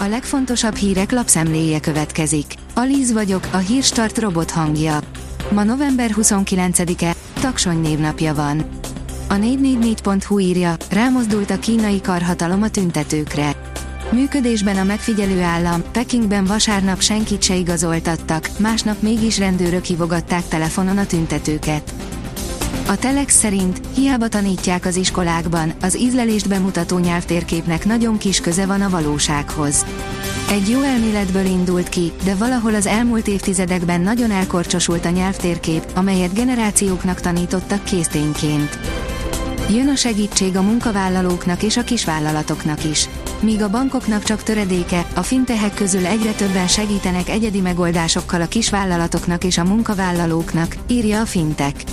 A legfontosabb hírek lapszemléje következik. Alíz vagyok, a hírstart robot hangja. Ma november 29-e, Taksony névnapja van. A 444.hu írja, rámozdult a kínai karhatalom a tüntetőkre. Működésben a megfigyelő állam, Pekingben vasárnap senkit se igazoltattak, másnap mégis rendőrök hívogatták telefonon a tüntetőket. A Telex szerint hiába tanítják az iskolákban, az ízlelést bemutató nyelvtérképnek nagyon kis köze van a valósághoz. Egy jó elméletből indult ki, de valahol az elmúlt évtizedekben nagyon elkorcsosult a nyelvtérkép, amelyet generációknak tanítottak késztényként. Jön a segítség a munkavállalóknak és a kisvállalatoknak is. Míg a bankoknak csak töredéke, a fintehek közül egyre többen segítenek egyedi megoldásokkal a kisvállalatoknak és a munkavállalóknak, írja a Fintech.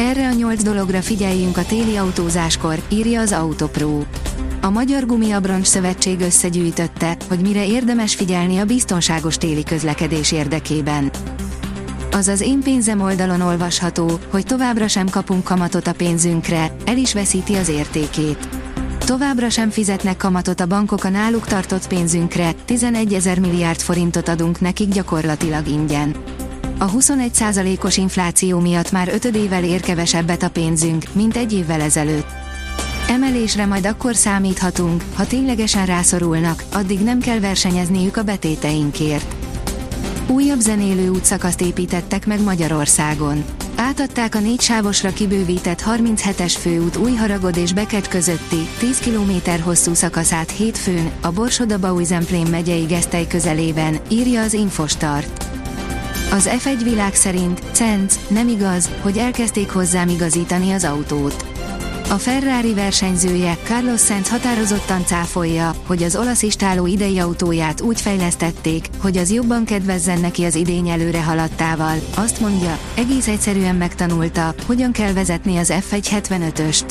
Erre a nyolc dologra figyeljünk a téli autózáskor, írja az Autopro. A Magyar Gumiabroncs Szövetség összegyűjtötte, hogy mire érdemes figyelni a biztonságos téli közlekedés érdekében. Az az én pénzem oldalon olvasható, hogy továbbra sem kapunk kamatot a pénzünkre, el is veszíti az értékét. Továbbra sem fizetnek kamatot a bankok a náluk tartott pénzünkre, 11 ezer milliárd forintot adunk nekik gyakorlatilag ingyen. A 21%-os infláció miatt már ötödével ér kevesebbet a pénzünk, mint egy évvel ezelőtt. Emelésre majd akkor számíthatunk, ha ténylegesen rászorulnak, addig nem kell versenyezniük a betéteinkért. Újabb zenélő útszakaszt építettek meg Magyarországon. Átadták a négy sávosra kibővített 37-es főút új haragod és Beket közötti, 10 km hosszú szakaszát hétfőn, a Borsod-Abaúj-Zemplén megyei Gesztely közelében, írja az Infostart. Az F1 világ szerint, Cenc, nem igaz, hogy elkezdték hozzám igazítani az autót. A Ferrari versenyzője, Carlos Sainz határozottan cáfolja, hogy az olasz istáló idei autóját úgy fejlesztették, hogy az jobban kedvezzen neki az idény előre haladtával. Azt mondja, egész egyszerűen megtanulta, hogyan kell vezetni az F1 75-öst.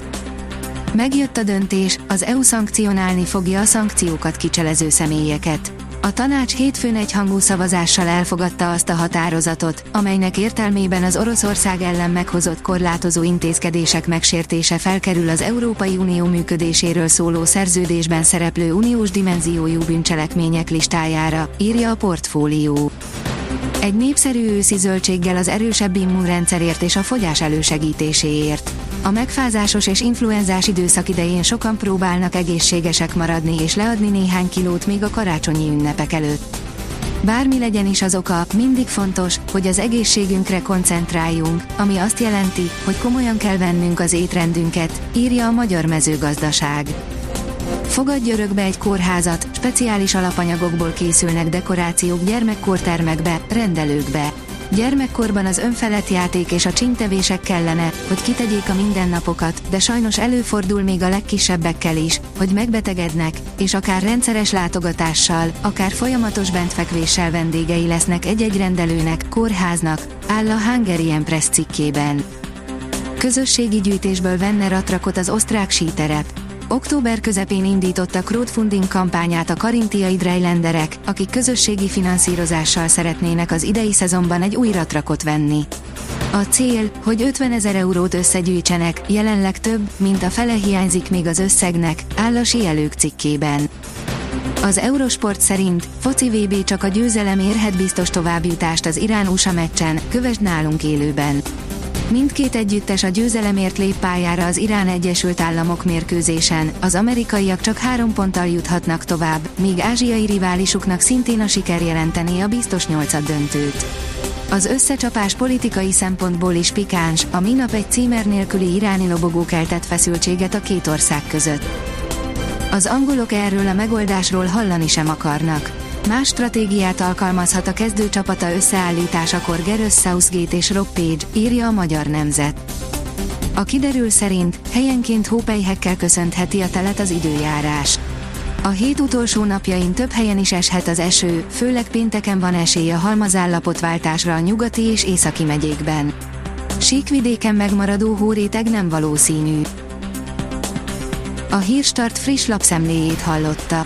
Megjött a döntés, az EU szankcionálni fogja a szankciókat kicselező személyeket. A tanács hétfőn egyhangú szavazással elfogadta azt a határozatot, amelynek értelmében az Oroszország ellen meghozott korlátozó intézkedések megsértése felkerül az Európai Unió működéséről szóló szerződésben szereplő uniós dimenziójú bűncselekmények listájára, írja a portfólió. Egy népszerű őszi zöldséggel az erősebb immunrendszerért és a fogyás elősegítéséért. A megfázásos és influenzás időszak idején sokan próbálnak egészségesek maradni és leadni néhány kilót még a karácsonyi ünnepek előtt. Bármi legyen is az oka, mindig fontos, hogy az egészségünkre koncentráljunk, ami azt jelenti, hogy komolyan kell vennünk az étrendünket, írja a Magyar Mezőgazdaság. Fogadj örökbe egy kórházat, speciális alapanyagokból készülnek dekorációk gyermekkórtermekbe, rendelőkbe. Gyermekkorban az önfelett játék és a csintevések kellene, hogy kitegyék a mindennapokat, de sajnos előfordul még a legkisebbekkel is, hogy megbetegednek, és akár rendszeres látogatással, akár folyamatos bentfekvéssel vendégei lesznek egy-egy rendelőnek, kórháznak, áll a Hungarian Press cikkében. Közösségi gyűjtésből venne ratrakot az osztrák síterep. Október közepén indította crowdfunding kampányát a karintiai drejlenderek, akik közösségi finanszírozással szeretnének az idei szezonban egy új ratrakot venni. A cél, hogy 50 ezer eurót összegyűjtsenek, jelenleg több, mint a fele hiányzik még az összegnek, áll a síelők cikkében. Az Eurosport szerint foci VB csak a győzelem érhet biztos továbbjutást az Irán-USA meccsen, kövesd nálunk élőben. Mindkét együttes a győzelemért lép pályára az Irán Egyesült Államok mérkőzésen, az amerikaiak csak három ponttal juthatnak tovább, míg ázsiai riválisuknak szintén a siker jelentené a biztos nyolcad döntőt. Az összecsapás politikai szempontból is pikáns, a minap egy címer nélküli iráni lobogó keltett feszültséget a két ország között. Az angolok erről a megoldásról hallani sem akarnak. Más stratégiát alkalmazhat a kezdőcsapata összeállításakor Gareth Southgate és Rob Page, írja a Magyar Nemzet. A kiderül szerint helyenként hópelyhekkel köszöntheti a telet az időjárás. A hét utolsó napjain több helyen is eshet az eső, főleg pénteken van esély a halmazállapotváltásra a nyugati és északi megyékben. Síkvidéken megmaradó hóréteg nem valószínű. A Hírstart friss lapszemléjét hallotta.